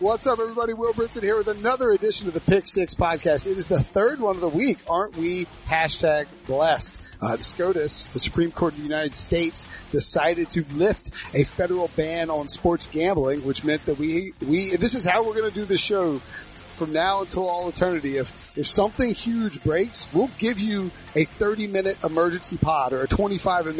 What's up, everybody? Will Brinson here with another edition of the Pick Six podcast. It is the third one of the week. Aren't we hashtag blessed? Uh, SCOTUS, the Supreme Court of the United States, decided to lift a federal ban on sports gambling, which meant that we, we, this is how we're going to do the show from now until all eternity. If, if something huge breaks, we'll give you a 30 minute emergency pod or a 25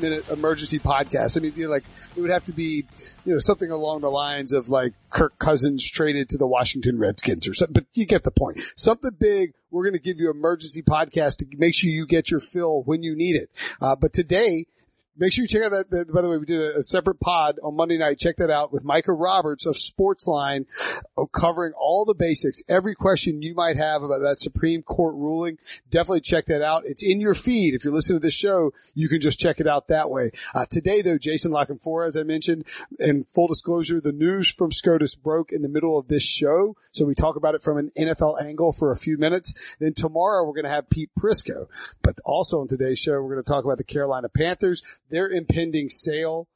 minute emergency podcast. I mean, you like it would have to be, you know, something along the lines of like Kirk Cousins traded to the Washington Redskins or something, but you get the point. Something big. We're going to give you emergency podcast to make sure you get your fill when you need it. Uh, but today, Make sure you check out that, that by the way, we did a, separate pod on Monday night. Check that out with Micah Roberts of Sportsline covering all the basics. Every question you might have about that Supreme Court ruling, definitely check that out. It's in your feed. If you're listening to this show, you can just check it out that way. Uh, today though, Jason La Canfora, as I mentioned, and full disclosure, the news from SCOTUS broke in the middle of this show. So we talk about it from an NFL angle for a few minutes. Then tomorrow we're going to have Pete Prisco, but also on today's show, we're going to talk about the Carolina Panthers their impending sale,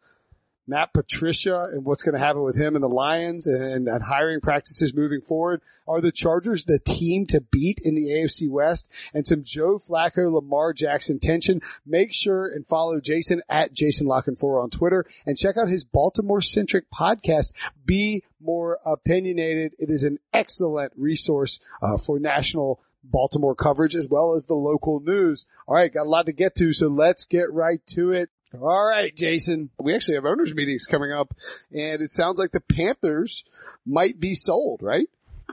Matt Patricia and what's going to happen with him and the Lions and, and, hiring practices moving forward. Are the Chargers the team to beat in the AFC West? And some Joe Flacco, Lamar Jackson tension. Make sure and follow Jason at Jason La Canfora on Twitter and check out his Baltimore centric podcast. Be more opinionated. It is an excellent resource uh, for national Baltimore coverage as well as the local news. All right, got a lot to get to, so let's get right to it. All right, Jason. We actually have owners meetings coming up and it sounds like the Panthers might be sold, right?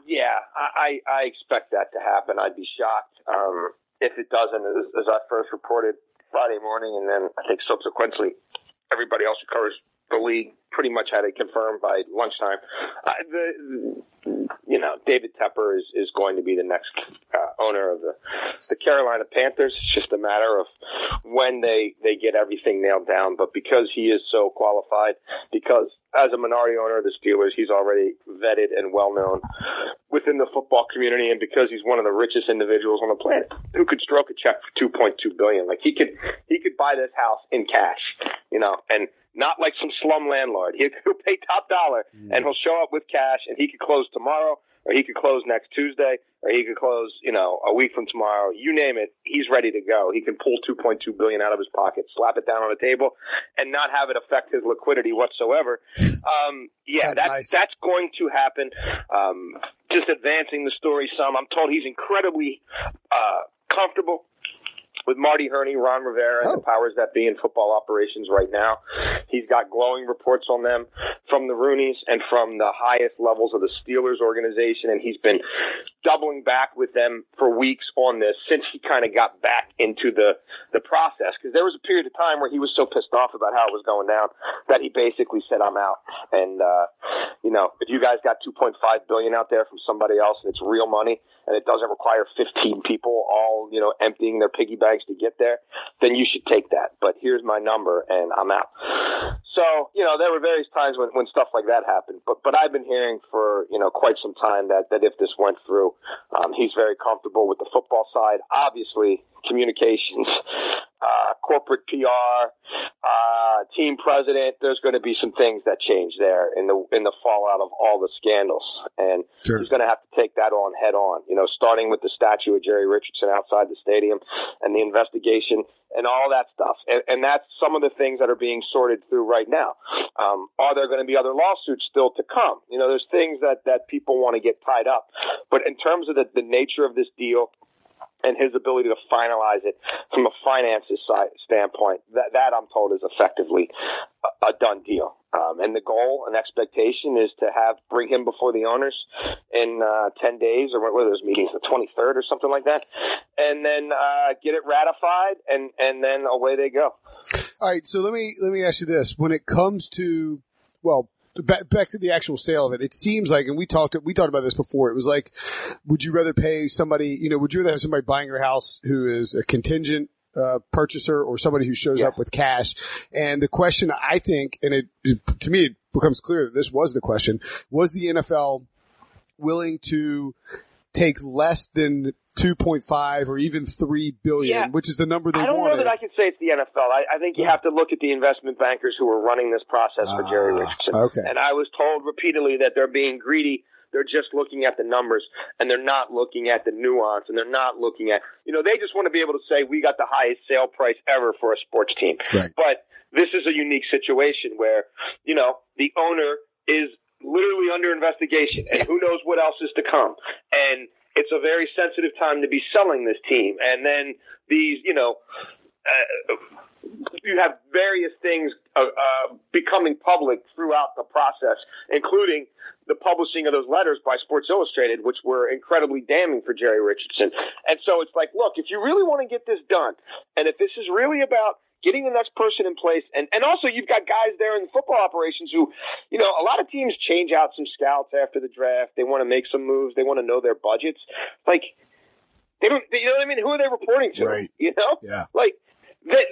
Yeah, I, I expect that to happen. I'd be shocked, um, if it doesn't, as, as I first reported Friday morning and then I think subsequently everybody else who covers the league pretty much had it confirmed by lunchtime. Uh, the, you know, David Tepper is, is going to be the next uh, owner of the the Carolina Panthers. It's just a matter of when they they get everything nailed down. But because he is so qualified, because as a minority owner of the Steelers, he's already vetted and well known within the football community, and because he's one of the richest individuals on the planet who could stroke a check for two point two billion, like he could he could buy this house in cash, you know, and not like some slum landlord. He'll pay top dollar and he'll show up with cash and he could close tomorrow or he could close next Tuesday or he could close, you know, a week from tomorrow. You name it, he's ready to go. He can pull 2.2 billion out of his pocket, slap it down on the table and not have it affect his liquidity whatsoever. Um, yeah, that's, nice. that's going to happen. Um, just advancing the story some, I'm told he's incredibly, uh, comfortable with Marty Hurney, Ron Rivera, and oh. the powers that be in football operations right now. He's got glowing reports on them from the Rooneys and from the highest levels of the Steelers organization, and he's been doubling back with them for weeks on this since he kind of got back into the the process. Because there was a period of time where he was so pissed off about how it was going down that he basically said, "I'm out." And uh, you know, if you guys got 2.5 billion out there from somebody else and it's real money and it doesn't require 15 people all you know emptying their piggy bank to get there, then you should take that. But here's my number and I'm out. So, you know, there were various times when, when stuff like that happened, but, but I've been hearing for, you know, quite some time that, that if this went through, um, he's very comfortable with the football side. Obviously, communications, uh, corporate PR, uh, team president. There's going to be some things that change there in the in the fallout of all the scandals, and sure. he's going to have to take that on head on. You know, starting with the statue of Jerry Richardson outside the stadium and the investigation and all that stuff, and, and that's some of the things that are being sorted through right now. Um, are there going to be other lawsuits still to come? You know, there's things that that people want to get tied up, but in terms of the, the nature of this deal and his ability to finalize it from a finances side standpoint, that, that I'm told is effectively a, a done deal. Um, and the goal and expectation is to have bring him before the owners in uh, ten days, or what were those meetings, the 23rd or something like that, and then uh, get it ratified, and and then away they go. All right, so let me let me ask you this: when it comes to well, back, back to the actual sale of it, it seems like, and we talked, we talked about this before. It was like, would you rather pay somebody, you know, would you rather have somebody buying your house who is a contingent uh, purchaser or somebody who shows yeah. up with cash. And the question I think, and it, to me, it becomes clear that this was the question, was the NFL willing to take less than 2.5 or even 3 billion, Yeah. which is the number they want. I don't wanted. know that I can say it's the NFL. I, I think you have to look at the investment bankers who are running this process for Jerry Ah, Richardson. okay. And I was told repeatedly that they're being greedy. They're just looking at the numbers and they're not looking at the nuance and they're not looking at, you know, they just want to be able to say we got the highest sale price ever for a sports team. Right. But this is a unique situation where, you know, the owner is literally under investigation and who knows what else is to come. And it's a very sensitive time to be selling this team. And then these, you know, uh, you have various things uh, uh, becoming public throughout the process, including the publishing of those letters by Sports Illustrated, which were incredibly damning for Jerry Richardson. And so it's like, look, if you really want to get this done, and if this is really about getting the next person in place, and, and also you've got guys there in the football operations who, you know, a lot of teams change out some scouts after the draft. They want to make some moves. They want to know their budgets. Like, they don't, you know what I mean? Who are they reporting to? Right. You know? Yeah. Like, that,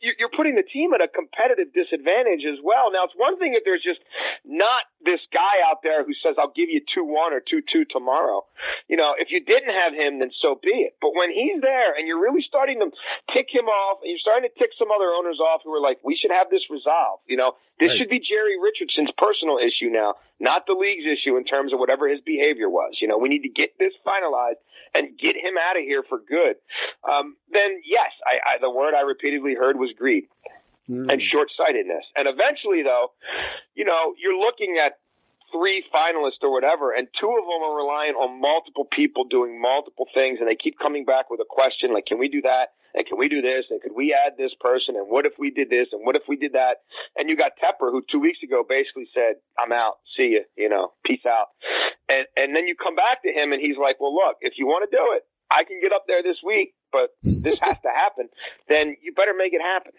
you're putting the team at a competitive disadvantage as well. Now, it's one thing if there's just not this guy out there who says, I'll give you 2-1 or 2-2 tomorrow. You know, if you didn't have him, then so be it. But when he's there and you're really starting to tick him off and you're starting to tick some other owners off who are like, we should have this resolved. You know, this Right. should be Jerry Richardson's personal issue now, not the league's issue in terms of whatever his behavior was. You know, we need to get this finalized and get him out of here for good. Um, then yes, I, I, the word I repeatedly heard was greed Mm. and short sightedness. And eventually, though, you know, you're looking at three finalists or whatever, and two of them are relying on multiple people doing multiple things, and they keep coming back with a question like, "Can we do that?" and "Can we do this?" and "Could we add this person?" and "What if we did this?" and "What if we did that?" And you got Tepper, who two weeks ago basically said, "I'm out. See you. You know, peace out." And and then you come back to him, and he's like, "Well, look, if you want to do it, I can get up there this week." But this has to happen. Then you better make it happen.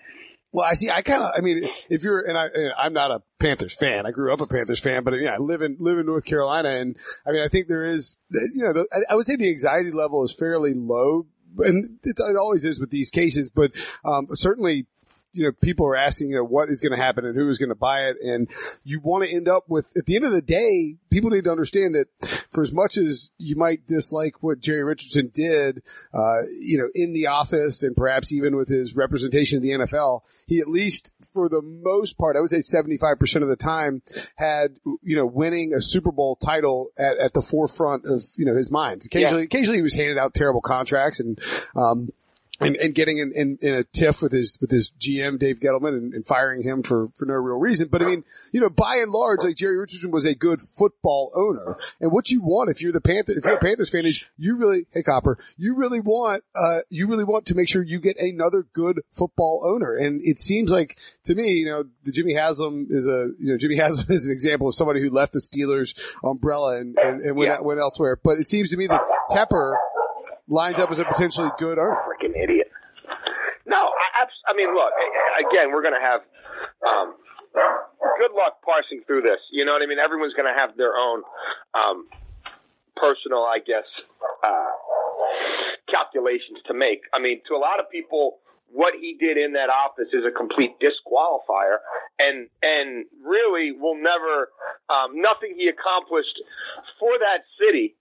Well, I see. I kind of. I mean, if you're, and I, and I'm not a Panthers fan. I grew up a Panthers fan, but yeah, I live in live in North Carolina, and I mean, I think there is, you know, the, I- would say the anxiety level is fairly low, and it, it always is with these cases. But um, certainly, you know, people are asking, you know, what is going to happen and who is going to buy it, and you want to end up with. At the end of the day, people need to understand that for as much as you might dislike what Jerry Richardson did, uh, you know, in the office and perhaps even with his representation of the NFL, he at least for the most part, I would say 75% of the time had, you know, winning a Super Bowl title at, at the forefront of, you know, his mind. Occasionally, occasionally he was handed out terrible contracts and, um, and, and getting in, in, in a tiff with his with his GM Dave Gettleman and, and firing him for for no real reason. But I mean, you know, by and large, like Jerry Richardson was a good football owner. And what you want if you're the Panther, if you're a Panthers fan, is you really, hey Copper, you really want, uh, you really want to make sure you get another good football owner. And it seems like to me, you know, the Jimmy Haslam is a, you know, Jimmy Haslam is an example of somebody who left the Steelers umbrella and and, and went Yeah. went elsewhere. But it seems to me that Tepper lines up as a potentially good owner. freaking idiot. No, I, I mean, look, again, we're going to have um, good luck parsing through this. You know what I mean? Everyone's going to have their own um, personal, I guess, uh, calculations to make. I mean, to a lot of people, what he did in that office is a complete disqualifier, and and really will never um, nothing he accomplished for that city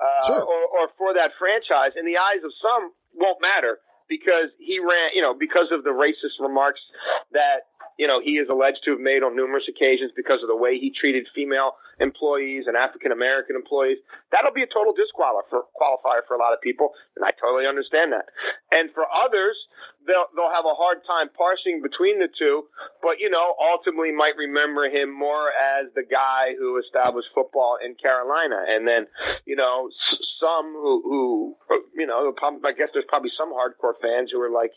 uh, Sure. or, or for that franchise in the eyes of some won't matter because he ran, you know, because of the racist remarks that, you know, he is alleged to have made on numerous occasions because of the way he treated female employees and African American employees. That'll be a total disqualifier for, a lot of people, and I totally understand that. And for others, they'll they'll have a hard time parsing between the two, but you know, ultimately might remember him more as the guy who established football in Carolina, and then you know, some who who you know, I guess there's probably some hardcore fans who are like,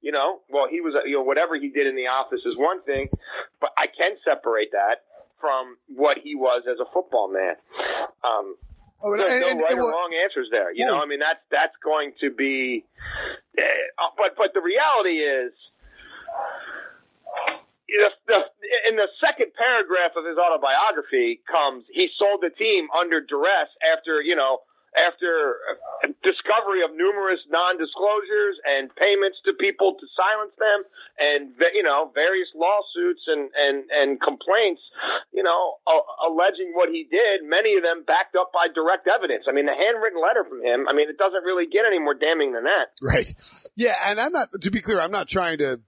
you know, well, he was you know whatever he did in the office is one thing, but I can separate that from what he was as a football man. Um, Oh, and, there's and, no and- right and or what- wrong answers there. You Yeah. know, I mean that's that's going to be, uh, but but the reality is, the, the, in the second paragraph of his autobiography comes he sold the team under duress after you know after discovery of numerous non-disclosures and payments to people to silence them, and you know various lawsuits and and and complaints, you know, alleging what he did. Many of them backed up by direct evidence. I mean, the handwritten letter from him. I mean, it doesn't really get any more damning than that. Right. Yeah, and I'm not. To be clear, I'm not trying to.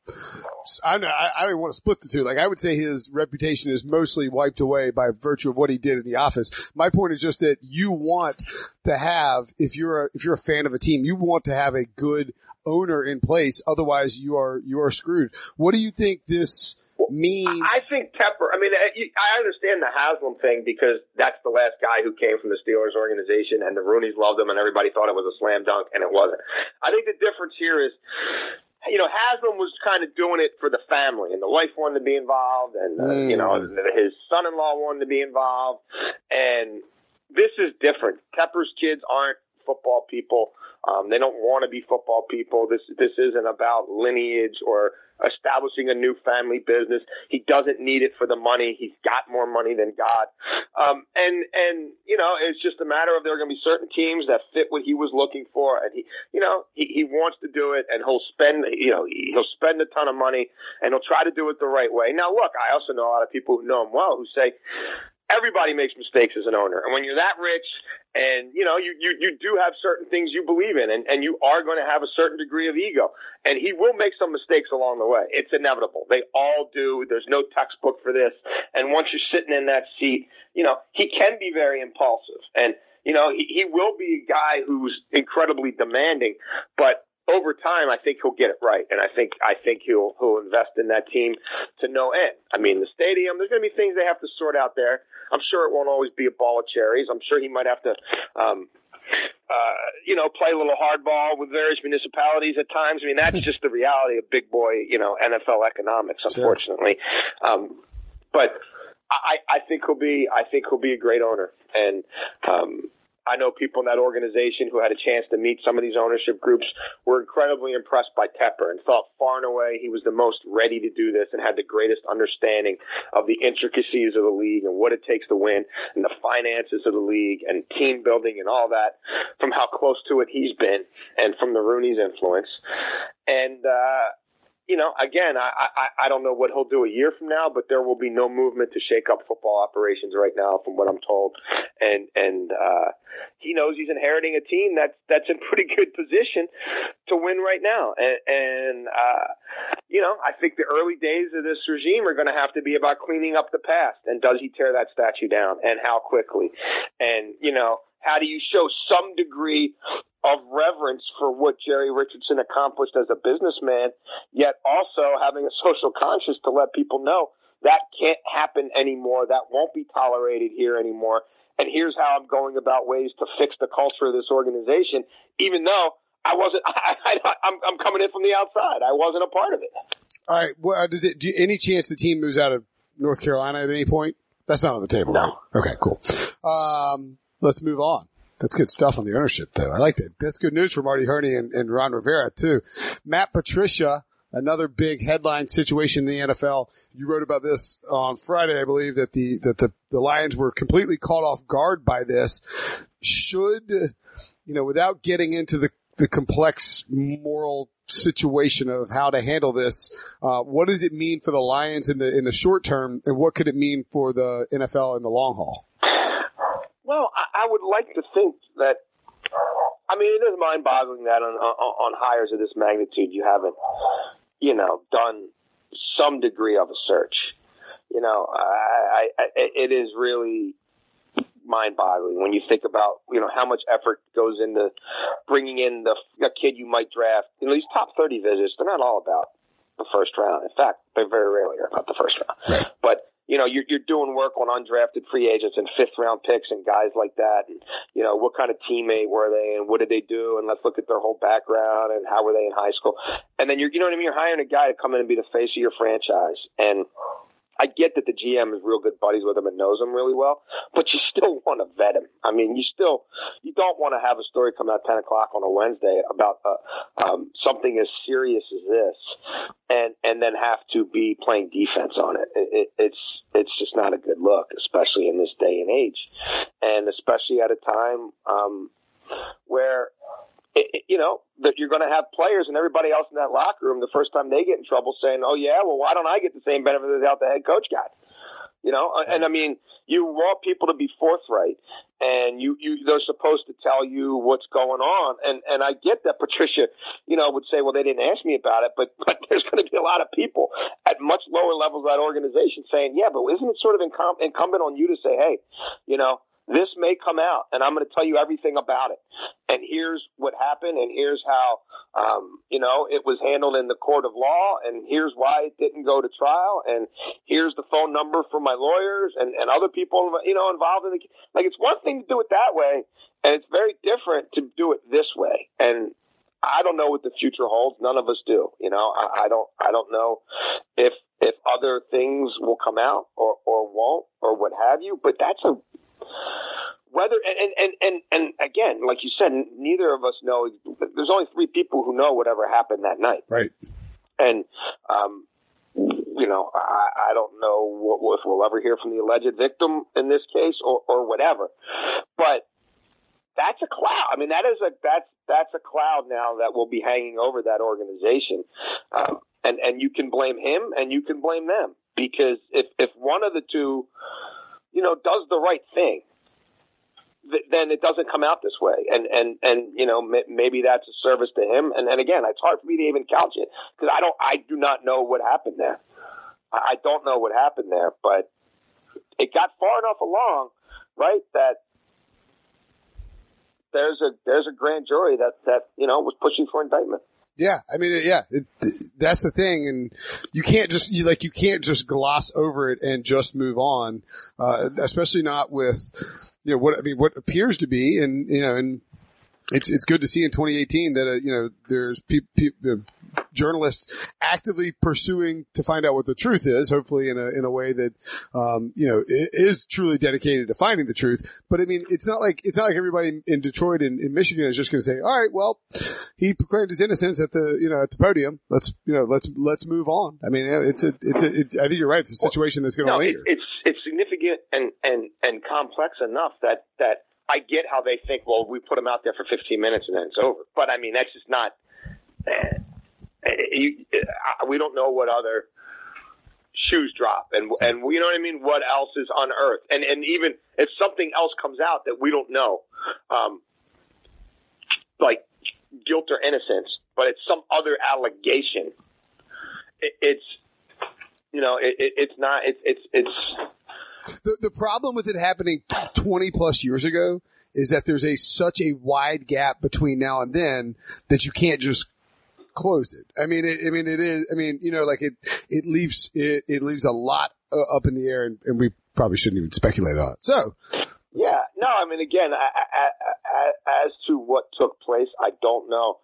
I'm not, I, I don't want to split the two. Like I would say, his reputation is mostly wiped away by virtue of what he did in the office. My point is just that you want to have, if you're a, if you're a fan of a team, you want to have a good owner in place. Otherwise, you are you are screwed. What do you think this? means. I think Tepper. I mean, I understand the Haslam thing because that's the last guy who came from the Steelers organization, and the Rooneys loved him, and everybody thought it was a slam dunk, and it wasn't. I think the difference here is you know, Haslam was kind of doing it for the family, and the wife wanted to be involved, and uh, mm. you know, his son-in-law wanted to be involved, and this is different. Tepper's kids aren't football people. Um, they don't want to be football people. This this isn't about lineage or establishing a new family business. He doesn't need it for the money. He's got more money than God. Um, and, and, you know, it's just a matter of there are going to be certain teams that fit what he was looking for. And he, you know, he, he wants to do it and he'll spend, you know, he'll spend a ton of money and he'll try to do it the right way. Now, look, I also know a lot of people who know him well who say, everybody makes mistakes as an owner. And when you're that rich and, you know, you, you, you do have certain things you believe in and, and you are going to have a certain degree of ego. And he will make some mistakes along the way. It's inevitable. They all do. There's no textbook for this. And once you're sitting in that seat, you know, he can be very impulsive and, you know, he, he will be a guy who's incredibly demanding, but over time, I think he'll get it right, and I think I think he'll he'll invest in that team to no end. I mean, the stadium. There's going to be things they have to sort out there. I'm sure it won't always be a ball of cherries. I'm sure he might have to. Um, uh, you know, play a little hardball with various municipalities at times. I mean, that's just the reality of big boy, you know, NFL economics, unfortunately. Sure. Um, but I, I think he'll be, I think he'll be a great owner. And, um, I know people in that organization who had a chance to meet some of these ownership groups were incredibly impressed by Tepper and thought far and away he was the most ready to do this and had the greatest understanding of the intricacies of the league and what it takes to win and the finances of the league and team building and all that from how close to it he's been and from the Rooney's influence. And, uh, you know, again, I, I, I don't know what he'll do a year from now, but there will be no movement to shake up football operations right now, from what I'm told. And and uh, he knows he's inheriting a team that's that's in pretty good position to win right now. And, and uh, you know, I think the early days of this regime are going to have to be about cleaning up the past. And does he tear that statue down, and how quickly? And you know, how do you show some degree of reverence for what Jerry Richardson accomplished as a businessman, yet also having a social conscience to let people know that can't happen anymore. That won't be tolerated here anymore. And here's how I'm going about ways to fix the culture of this organization, even though I wasn't, I, am I'm coming in from the outside. I wasn't a part of it. All right. Well, does it, do any chance the team moves out of North Carolina at any point? That's not on the table. No. Right? Okay, cool. Um, let's move on. That's good stuff on the ownership though. I like that. That's good news for Marty Hurney and, and Ron Rivera too. Matt Patricia, another big headline situation in the NFL. You wrote about this on Friday, I believe, that the, that the, the Lions were completely caught off guard by this. Should, you know, without getting into the, the complex moral situation of how to handle this, uh, what does it mean for the Lions in the, in the short term and what could it mean for the NFL in the long haul? Well, I, I would like to think that. I mean, it is mind-boggling that on, on on hires of this magnitude, you haven't, you know, done some degree of a search. You know, I, I, it is really mind-boggling when you think about you know how much effort goes into bringing in the a kid you might draft. You know, these top thirty visits, they're not all about the first round. In fact, they very rarely are about the first round. Right. But you know, you're, you're doing work on undrafted free agents and fifth round picks and guys like that. And, you know, what kind of teammate were they and what did they do? And let's look at their whole background and how were they in high school. And then you're, you know what I mean? You're hiring a guy to come in and be the face of your franchise. And, I get that the GM is real good buddies with him and knows him really well, but you still want to vet him. I mean, you still you don't want to have a story come out ten o'clock on a Wednesday about uh, um, something as serious as this, and and then have to be playing defense on it. it, it it's it's just not a good look, especially in this day and age, and especially at a time. Um, you're going to have players and everybody else in that locker room the first time they get in trouble saying, "Oh yeah, well why don't I get the same benefit that the head coach got?" You know, uh, and I mean, you want people to be forthright, and you you they're supposed to tell you what's going on. And and I get that Patricia, you know, would say, well, they didn't ask me about it, but but there's going to be a lot of people at much lower levels of that organization saying, yeah, but isn't it sort of incumbent on you to say, hey, you know, this may come out and I'm going to tell you everything about it. And here's what happened and here's how, um, you know, it was handled in the court of law and here's why it didn't go to trial and here's the phone number for my lawyers and, and other people, you know, involved in the, like it's one thing to do it that way and it's very different to do it this way. And I don't know what the future holds. None of us do. You know, I, I don't, I don't know if, if other things will come out or, or won't or what have you, but that's a, whether and, and and and again, like you said, neither of us know. There's only three people who know whatever happened that night, right? And um, you know, I, I don't know what, if we'll ever hear from the alleged victim in this case or or whatever, but that's a cloud. I mean, that is a that's that's a cloud now that will be hanging over that organization, um, and and you can blame him and you can blame them because if if one of the two you know, does the right thing, th- then it doesn't come out this way. And, and, and, you know, m- maybe that's a service to him. And, and again, it's hard for me to even couch it because I don't, I do not know what happened there. I, I don't know what happened there, but it got far enough along, right, that there's a, there's a grand jury that, that, you know, was pushing for indictment. Yeah, I mean, yeah, it, that's the thing, and you can't just you like you can't just gloss over it and just move on, uh, especially not with you know what I mean what appears to be, and you know, and it's it's good to see in 2018 that uh, you know there's people. Pe- journalists actively pursuing to find out what the truth is, hopefully in a, in a way that, um, you know, is truly dedicated to finding the truth. But I mean, it's not like, it's not like everybody in Detroit and in Michigan is just going to say, all right, well, he proclaimed his innocence at the, you know, at the podium. Let's, you know, let's, let's move on. I mean, it's a, it's a, it, I think you're right. It's a situation that's going to no, linger. It, it's, it's significant and, and, and complex enough that, that I get how they think, well, we put him out there for 15 minutes and then it's over. But I mean, that's just not, eh, you, we don't know what other shoes drop and and you know what I mean what else is unearthed and and even if something else comes out that we don't know um like guilt or innocence but it's some other allegation it, it's you know it, it, it's not it's it's it's the, the problem with it happening 20 plus years ago is that there's a such a wide gap between now and then that you can't just close it. I mean, it, I mean, it is, I mean, you know, like it, it leaves, it, it leaves a lot uh, up in the air and, and, we probably shouldn't even speculate on it. So. Yeah, no, I mean, again, I, I, I, as to what took place, I don't know,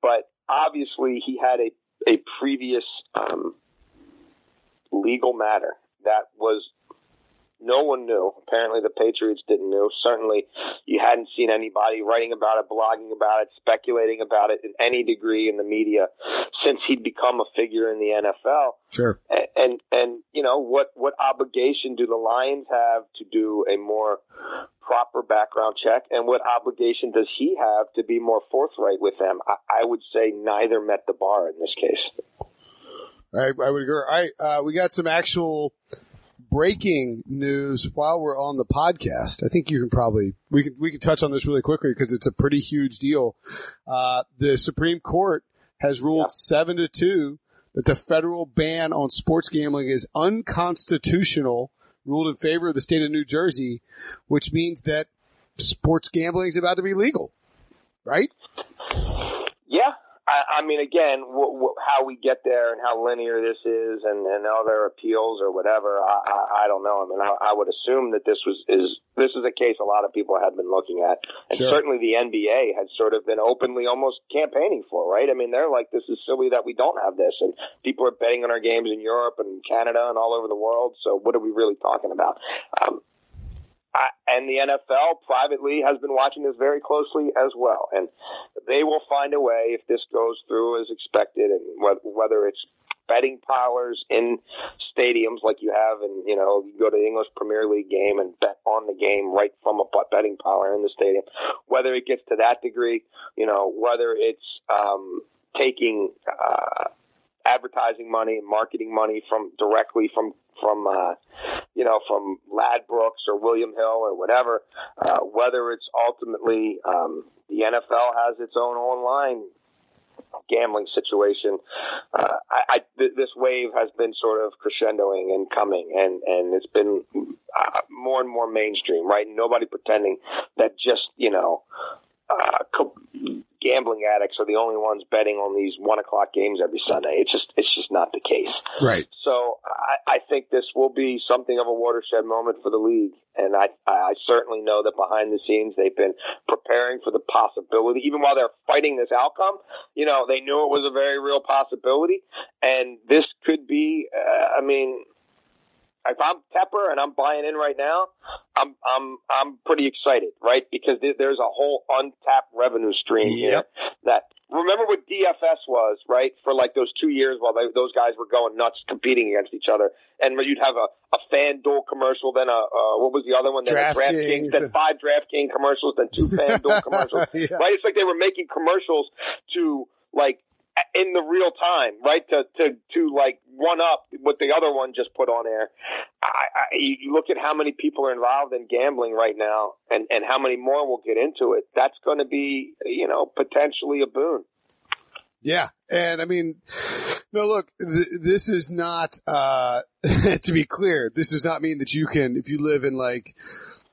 but obviously he had a, a previous, um, legal matter that was no one knew. Apparently, the Patriots didn't know. Certainly, you hadn't seen anybody writing about it, blogging about it, speculating about it in any degree in the media since he'd become a figure in the NFL. Sure. And and, and you know what what obligation do the Lions have to do a more proper background check, and what obligation does he have to be more forthright with them? I, I would say neither met the bar in this case. I, I would agree. All right, uh, we got some actual breaking news while we're on the podcast. I think you can probably we can we can touch on this really quickly because it's a pretty huge deal. Uh, the Supreme Court has ruled yeah. seven to two that the federal ban on sports gambling is unconstitutional, ruled in favor of the state of New Jersey, which means that sports gambling is about to be legal, right? Yeah, I, I mean, again, w- w- how we get there and how linear this is, and, and other appeals or whatever, I, I, I don't know. I mean, I, I would assume that this was is this is a case a lot of people have been looking at, and sure. certainly the NBA has sort of been openly almost campaigning for, right? I mean, they're like, this is silly that we don't have this, and people are betting on our games in Europe and Canada and all over the world. So, what are we really talking about? Um, And the NFL privately has been watching this very closely as well. And they will find a way if this goes through as expected and whether, it's betting parlors in stadiums like you have and you know, you go to the English Premier League game and bet on the game right from a betting parlor in the stadium. Whether it gets to that degree, you know, whether it's um, taking uh, advertising money and marketing money from directly from from uh, you know from Ladbrokes or William Hill or whatever, uh, whether it's ultimately um, the NFL has its own online gambling situation. Uh, I, I th- this wave has been sort of crescendoing and coming, and and it's been uh, more and more mainstream, right? Nobody pretending that just you know. Uh, co- gambling addicts are the only ones betting on these one o'clock games every Sunday. It's just it's just not the case. Right. So I, I think this will be something of a watershed moment for the league, and I I certainly know that behind the scenes they've been preparing for the possibility, even while they're fighting this outcome. You know, they knew it was a very real possibility, and this could be. Uh, I mean, if I'm Tepper and I'm buying in right now, I'm I'm I'm pretty excited, right? Because there's a whole untapped revenue stream yep. here that remember what DFS was, right? For like those two years while they, those guys were going nuts competing against each other, and you'd have a a FanDuel commercial, then a uh, what was the other one? Then Draft DraftKings, then five DraftKings commercials, then two FanDuel commercials, yeah. right? It's like they were making commercials to like in the real time, right? To to to like one up what the other one just put on air. I, I, you look at how many people are involved in gambling right now, and and how many more will get into it. That's going to be, you know, potentially a boon. Yeah, and I mean, no, look, th- this is not. uh To be clear, this does not mean that you can, if you live in like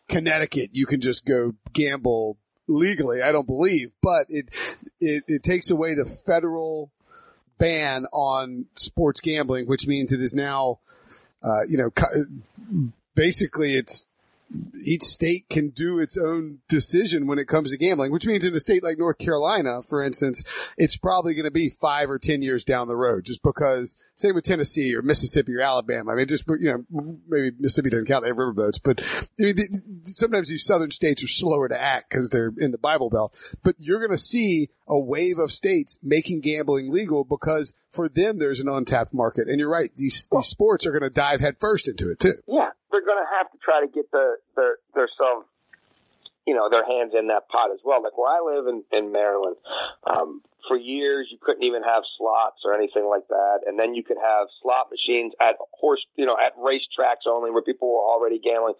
Connecticut, you can just go gamble legally, I don't believe, but it, it, it takes away the federal ban on sports gambling, which means it is now, uh, you know, basically it's each state can do its own decision when it comes to gambling, which means in a state like North Carolina, for instance, it's probably going to be five or 10 years down the road just because same with Tennessee or Mississippi or Alabama. I mean, just, you know, maybe Mississippi doesn't count. They have riverboats, but I mean, sometimes these southern states are slower to act because they're in the Bible Belt, but you're going to see a wave of states making gambling legal because for them there's an untapped market. And you're right. These, these sports are going to dive headfirst into it too. Yeah they're going to have to try to get their their their some you know their hands in that pot as well. Like where I live in in Maryland, um, for years you couldn't even have slots or anything like that, and then you could have slot machines at horse you know at racetracks only where people were already gambling,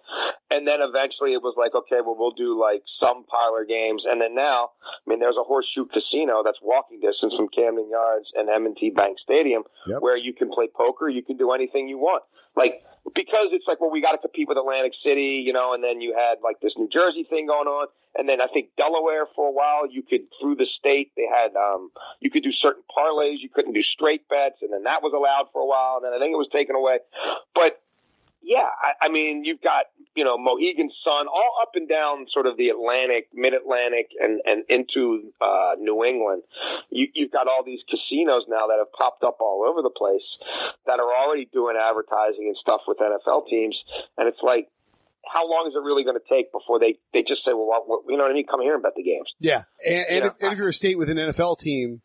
and then eventually it was like okay, well we'll do like some parlor games, and then now I mean there's a horseshoe casino that's walking distance from Camden Yards and M&T Bank Stadium yep. where you can play poker, you can do anything you want, like because it's like, well, we got to compete with Atlantic City, you know, and then you had like this New Jersey thing going on. And then I think Delaware for a while, you could, through the state, they had, um, you could do certain parlays. You couldn't do straight bets. And then that was allowed for a while. And then I think it was taken away. But yeah, I, I mean, you've got, you know, Mohegan Sun all up and down sort of the Atlantic, mid Atlantic and, and into, uh, New England. You, you've got all these casinos now that have popped up all over the place that are already doing advertising and stuff with NFL teams. And it's like, how long is it really going to take before they, they just say, well, what, you know what I mean? Come here and bet the games. Yeah. And, and, if, and if you're a state with an NFL team,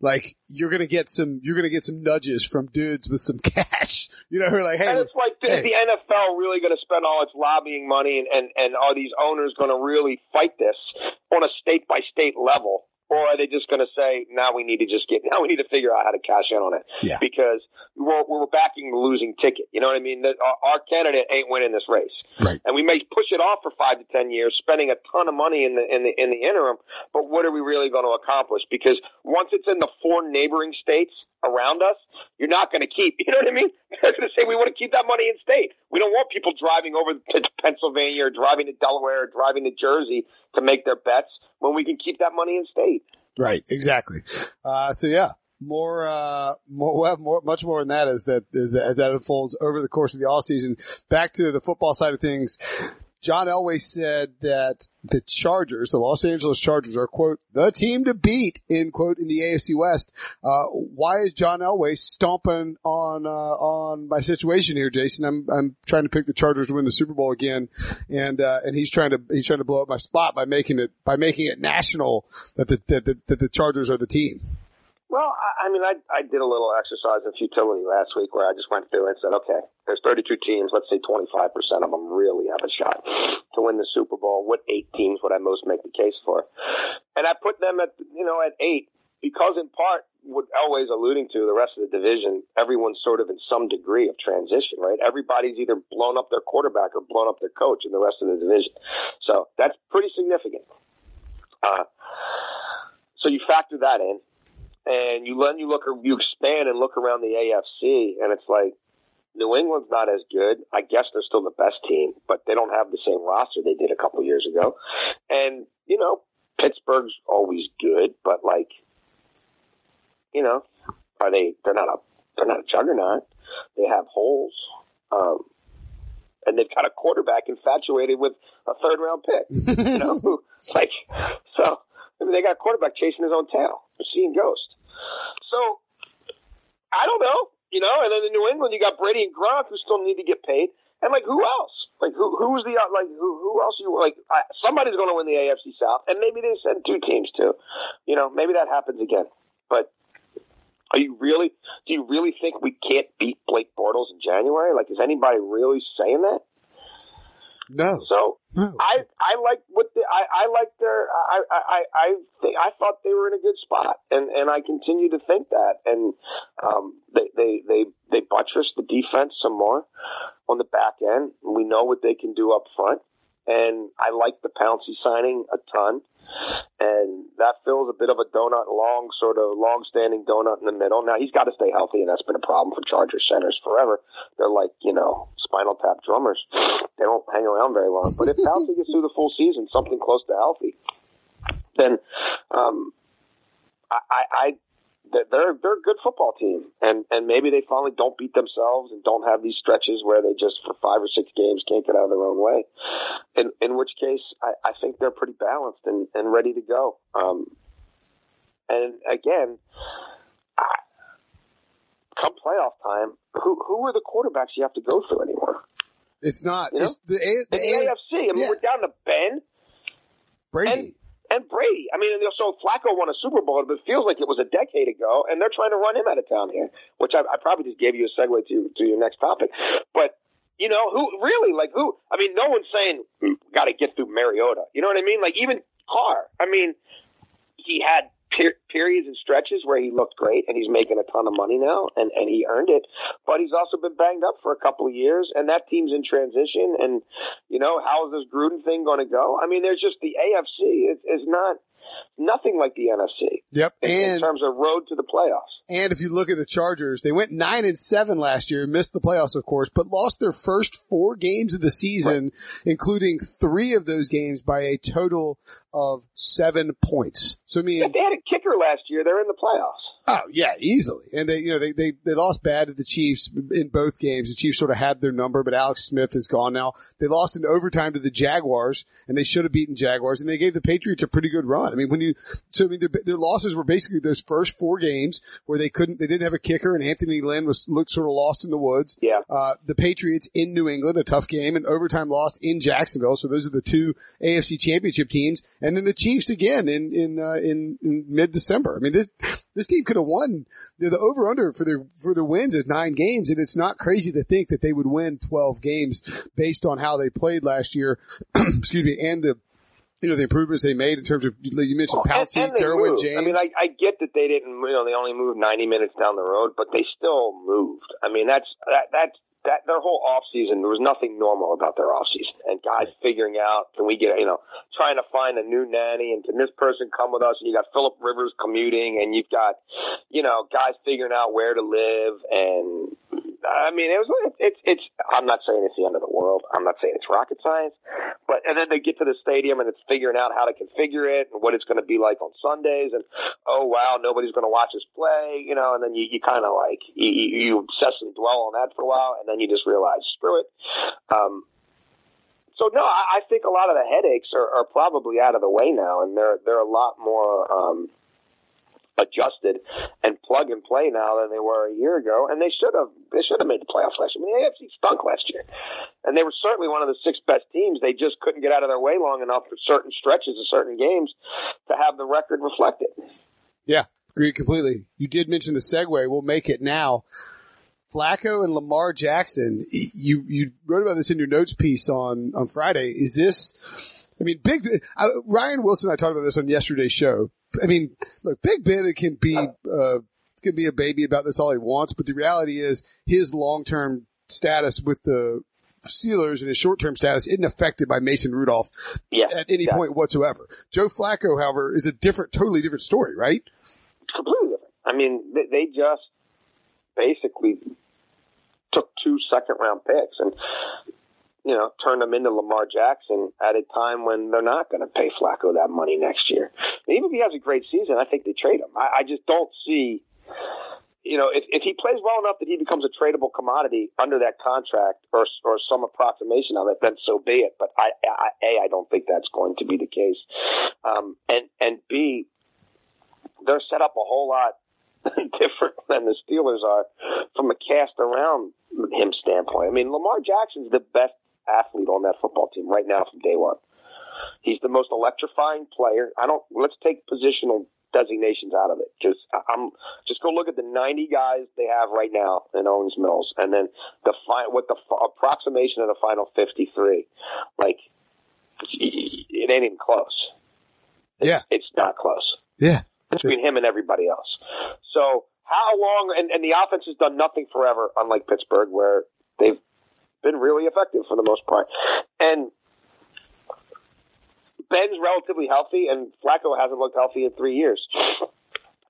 like you're gonna get some you're gonna get some nudges from dudes with some cash. You know, who are like, hey, and it's like hey. is the NFL really gonna spend all its lobbying money and, and, and are these owners gonna really fight this on a state by state level? Or are they just going to say, now we need to just get, now we need to figure out how to cash in on it? Yeah. Because we're, we're backing the losing ticket. You know what I mean? Our, our candidate ain't winning this race. Right. And we may push it off for five to 10 years, spending a ton of money in the, in the, in the interim. But what are we really going to accomplish? Because once it's in the four neighboring states, around us, you're not going to keep. You know what I mean? They're going to say we want to keep that money in state. We don't want people driving over to Pennsylvania or driving to Delaware or driving to Jersey to make their bets when we can keep that money in state. Right. Exactly. Uh, so yeah, more, uh, more, we'll more, much more than that as that, as that, as that unfolds over the course of the all season. Back to the football side of things. John Elway said that the Chargers, the Los Angeles Chargers are quote, the team to beat in quote in the AFC West. Uh, why is John Elway stomping on, uh, on my situation here, Jason? I'm, I'm trying to pick the Chargers to win the Super Bowl again. And, uh, and he's trying to, he's trying to blow up my spot by making it, by making it national that the, that the, that the Chargers are the team. Well, I, I mean, I, I did a little exercise in futility last week where I just went through and said, okay, there's 32 teams. Let's say 25% of them really have a shot to win the Super Bowl. What eight teams would I most make the case for? And I put them at, you know, at eight because in part what Elway's alluding to, the rest of the division, everyone's sort of in some degree of transition, right? Everybody's either blown up their quarterback or blown up their coach in the rest of the division. So that's pretty significant. Uh, so you factor that in and you then you look you expand and look around the AFC, and it's like New England's not as good. I guess they're still the best team, but they don't have the same roster they did a couple years ago. And you know, Pittsburgh's always good, but like, you know, are they? They're not a they're not a juggernaut. They have holes. Um, and they've got a quarterback infatuated with a third round pick. You know, like so. I mean, they got a quarterback chasing his own tail, seeing ghosts. So I don't know, you know. And then in New England, you got Brady and Gronk who still need to get paid. And like who else? Like who who's the uh, like who who else you like? I, somebody's going to win the AFC South, and maybe they send two teams too. You know, maybe that happens again. But are you really? Do you really think we can't beat Blake Bortles in January? Like, is anybody really saying that? No. So no. I I like what the I I like their I I I think I thought they were in a good spot and and I continue to think that and um they they they they buttress the defense some more on the back end. We know what they can do up front and I like the Pouncey signing a ton and that fills a bit of a donut, long sort of long-standing donut in the middle. Now he's got to stay healthy, and that's been a problem for Charger centers forever. They're like you know spinal tap drummers; they don't hang around very long. But if Pouncey gets through the full season, something close to healthy, then um, I, I they're they're a good football team, and and maybe they finally don't beat themselves and don't have these stretches where they just for five or six games can't get out of their own way. In in which case, I, I think they're pretty balanced and and ready to go. Um, and again, I, come playoff time, who who are the quarterbacks you have to go through anymore? It's not. You know? It's the, A- the, A- AFC, I mean, yeah. we're down to Ben Brady. and and Brady. I mean, so Flacco won a Super Bowl, but it feels like it was a decade ago, and they're trying to run him out of town here. Which I, I probably just gave you a segue to to your next topic, but. You know who really like who? I mean, no one's saying got to get through Mariota. You know what I mean? Like even Carr. I mean, he had per- periods and stretches where he looked great, and he's making a ton of money now, and and he earned it. But he's also been banged up for a couple of years, and that team's in transition. And you know, how is this Gruden thing going to go? I mean, there's just the AFC is, is not nothing like the NFC Yep. in, in terms of road to the playoffs. and if you look at the Chargers, they went nine and seven last year, missed the playoffs, of course, but lost their first four games of the season, including three of those games by a total of seven points. So I mean, If they had a kicker last year, they're in the playoffs. Oh yeah, easily. And they, you know, they, they, they lost bad to the Chiefs in both games. The Chiefs sort of had their number, but Alex Smith is gone now. They lost in overtime to the Jaguars and they should have beaten Jaguars and they gave the Patriots a pretty good run. I mean, when you, so I mean, their, their losses were basically those first four games where they couldn't, they didn't have a kicker and Anthony Lynn was, looked sort of lost in the woods. Yeah. Uh, the Patriots in New England, a tough game, and overtime loss in Jacksonville. So those are the two AFC championship teams. And then the Chiefs again in, in, uh, in, in mid-December. I mean, this, this team could have won. The, the over under for their, for their wins is nine games. And it's not crazy to think that they would win 12 games based on how they played last year. excuse me. And the, you know, the improvements they made in terms of, you mentioned Pouncey, and Derwin moved. James. I mean, I, I get that they didn't, you know, they only moved 90 minutes down the road, but they still moved. I mean, that's, that, that's, that, their whole off season, there was nothing normal about their off season. And guys figuring out, can we get, you know, trying to find a new nanny and can this person come with us? And you got Philip Rivers commuting and you've got, you know, guys figuring out where to live. And I mean, it was, it's, it's, I'm not saying it's the end of the world. I'm not saying it's rocket science, but, and then they get to the stadium and it's figuring out how to configure it and what it's going to be like on Sundays. And, oh, wow, nobody's going to watch us play, you know, and then you, you kind of like, you, you obsess and dwell on that for a while and then you just realize, screw it. Um, so no, I, I think a lot of the headaches are, are probably out of the way now, and they're they're a lot more um, adjusted and plug and play now than they were a year ago. And they should have they should have made the playoffs last year. I mean, the AFC stunk last year, and they were certainly one of the six best teams. They just couldn't get out of their way long enough for certain stretches of certain games to have the record reflected. Yeah. agree completely. You did mention the segue. We'll make it now. Flacco and Lamar Jackson. You you wrote about this in your notes piece on on Friday. Is this? I mean, Big Ryan Wilson. I talked about this on yesterday's show. I mean, look, Big Ben can be uh, can be a baby about this all he wants, but the reality is his long term status with the Steelers and his short term status isn't affected by Mason Rudolph Yeah, at any exactly. point whatsoever. Joe Flacco, however, is a different, totally different story, right? completely different. I mean, they, they just basically took two second round picks and you know turn them into Lamar Jackson at a time when they're not going to pay Flacco that money next year. And even if he has a great season, I think they trade him. I, I just don't see. You know, if, if he plays well enough that he becomes a tradable commodity under that contract or or some approximation of it, then so be it. But I, I a I don't think that's going to be the case. Um, and and b they're set up a whole lot different than the Steelers are from a cast around him standpoint. I mean, Lamar Jackson's the best athlete on that football team right now from day one. He's the most electrifying player. I don't. Let's take positional designations out of it. Just I'm just go look at the 90 guys they have right now in Owings Mills, and then the fi- what the f- approximation of the final 53. Like it ain't even close. Yeah. It's not close Yeah. between him and everybody else. So how long? And, and the offense has done nothing forever, unlike Pittsburgh, where they've been really effective for the most part. And Ben's relatively healthy, and Flacco hasn't looked healthy in three years.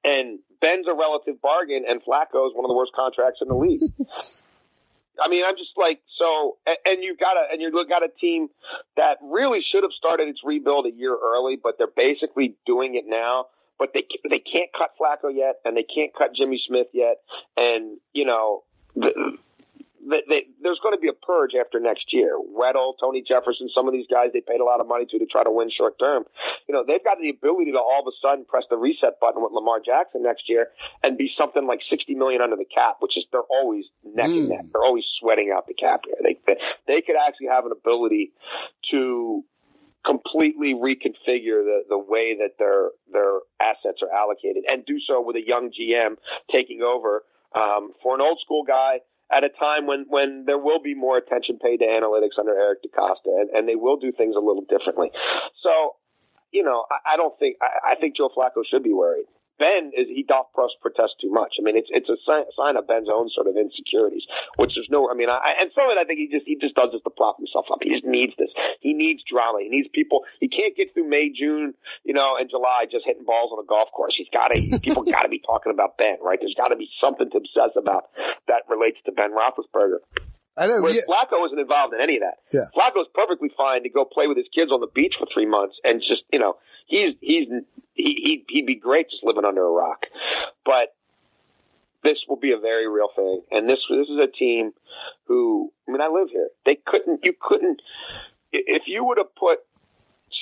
And Ben's a relative bargain, and Flacco is one of the worst contracts in the league. I mean, I'm just like so, and, you've got a and you've got a team that really should have started its rebuild a year early, but they're basically doing it now. But they they can't cut Flacco yet, and they can't cut Jimmy Smith yet, and you know. The, they, they, there's going to be a purge after next year. Weddle, Tony Jefferson, some of these guys they paid a lot of money to to try to win short term. You know, they've got the ability to all of a sudden press the reset button with Lamar Jackson next year and be something like 60 million under the cap, which is they're always neck and Mm. neck. They're always sweating out the cap here. They, they they could actually have an ability to completely reconfigure the, the way that their their assets are allocated and do so with a young GM taking over um, for an old school guy at a time when, when there will be more attention paid to analytics under Eric DeCosta and, and they will do things a little differently. So, you know, I, I don't think I, I think Joe Flacco should be worried. Ben is he doth protest protest too much. I mean, it's it's a sign, sign of Ben's own sort of insecurities, which there's no. I mean, I, and some of it I think he just he just does this to prop himself up. He just needs this. He needs drama. He needs people. He can't get through May, June, you know, and July just hitting balls on a golf course. He's got to. people got to be talking about Ben, right? There's got to be something to obsess about that relates to Ben Roethlisberger. I know. Whereas Yeah. Flacco isn't involved in any of that. Yeah. Flacco's perfectly fine to go play with his kids on the beach for three months and just, you know, he's, he's, he, he- he'd be great just living under a rock. But this will be a very real thing. And this, this is a team who, I mean, I live here. They couldn't, you couldn't, if you would have put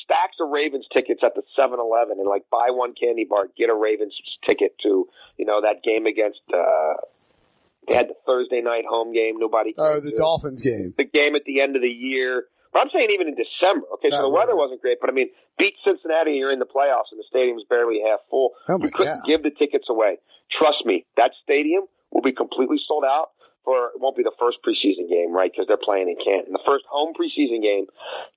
stacks of Ravens tickets at the 7-Eleven and like buy one candy bar, get a Ravens ticket to, you know, that game against, uh, they had the Thursday night home game. Nobody. Oh, the. Dolphins game. The game at the end of the year. But I'm saying even in December. Okay, so the weather wasn't great, but I mean, beat Cincinnati, you're in the playoffs, and the stadium's barely half full. Oh you couldn't God. give the tickets away. Trust me, that stadium will be completely sold out. It won't be the first preseason game, right? Because they're playing in Canton. The first home preseason game,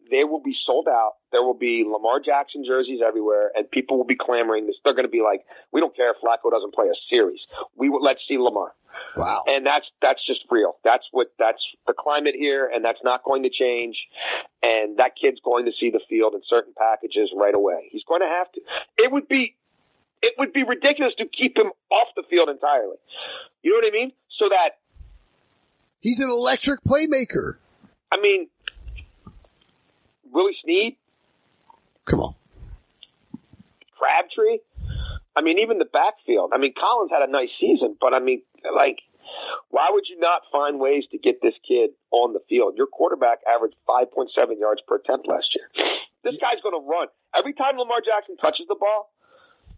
they will be sold out. There will be Lamar Jackson jerseys everywhere, and people will be clamoring. This, they're going to be like, "We don't care if Flacco doesn't play a series. We will, let's see Lamar." Wow. and that's that's just real. That's what that's the climate here, and that's not going to change. And that kid's going to see the field in certain packages right away. He's going to have to. It would be it would be ridiculous to keep him off the field entirely. You know what I mean? So that He's an electric playmaker. I mean, Willie Snead, Come on. Crabtree. I mean, even the backfield. I mean, Collins had a nice season, but I mean, like, why would you not find ways to get this kid on the field? Your quarterback averaged 5.7 yards per attempt last year. This guy's going to run. Every time Lamar Jackson touches the ball,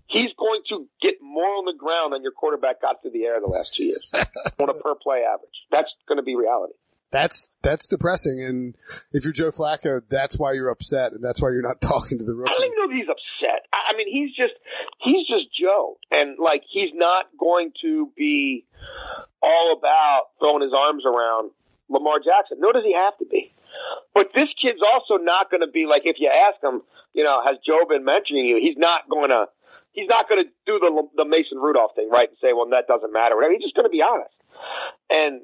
he's going to get more on the ground than your quarterback got through the air the last two years on a per play average. That's going to be reality. That's that's depressing. And if you're Joe Flacco, that's why you're upset, and that's why you're not talking to the rookie. I don't even know if he's upset. I I mean, he's just he's just Joe. And like, he's not going to be all about throwing his arms around Lamar Jackson. Nor does he have to be. But this kid's also not going to be like, if you ask him, you know, has Joe been mentioning you? He's not going to, he's not going to do the, the Mason Rudolph thing, right? And say, well, that doesn't matter. Whatever. He's just going to be honest. And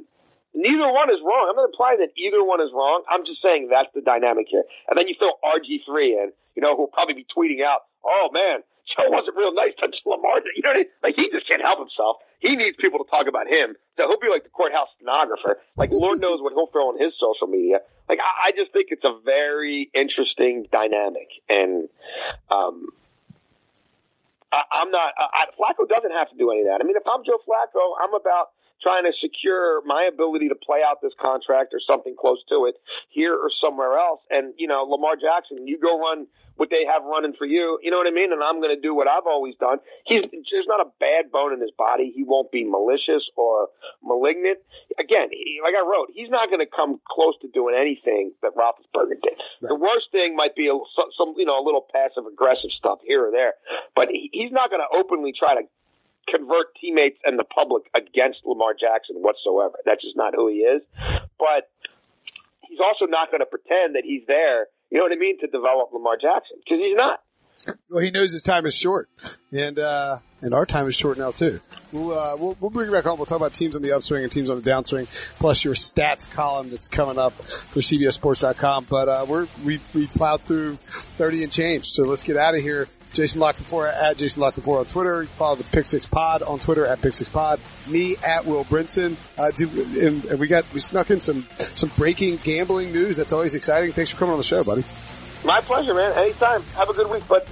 neither one is wrong. I'm not implying that either one is wrong. I'm just saying that's the dynamic here. And then you throw RG3 in, you know, who'll probably be tweeting out, oh man, Joe wasn't real nice to Lamar. You know what I mean? Like he just can't help himself. He needs people to talk about him. So he'll be like the courthouse stenographer. Like Lord knows what he'll throw on his social media. Like I, I just think it's a very interesting dynamic, and um, I, I'm not. I, Flacco doesn't have to do any of that. I mean, if I'm Joe Flacco, I'm about trying to secure my ability to play out this contract or something close to it here or somewhere else. And, you know, Lamar Jackson, you go run what they have running for you. You know what I mean? And I'm going to do what I've always done. He's, there's not a bad bone in his body. He won't be malicious or malignant. Again, he, like I wrote, he's not going to come close to doing anything that Roethlisberger did. Right. The worst thing might be a, some, you know, a little passive aggressive stuff here or there, but he, he's not going to openly try to convert teammates and the public against Lamar Jackson whatsoever. That's just not who he is. But he's also not going to pretend that he's there you know what I mean, to develop Lamar Jackson because he's not. Well, he knows his time is short, and uh, and our time is short now too. We'll, uh, we'll we'll bring you back on. We'll talk about teams on the upswing and teams on the downswing, plus your stats column that's coming up for CBSSports.com. But uh, we're we we plowed through thirty and change, so let's get out of here. Jason La Canfora at Jason La Canfora on Twitter. Follow the Pick Six Pod on Twitter at Pick Six Pod. Me at Will Brinson. Uh, do, and, and we got we snuck in some some breaking gambling news. That's always exciting. Thanks for coming on the show, buddy. My pleasure, man. Anytime. Have a good week, bud.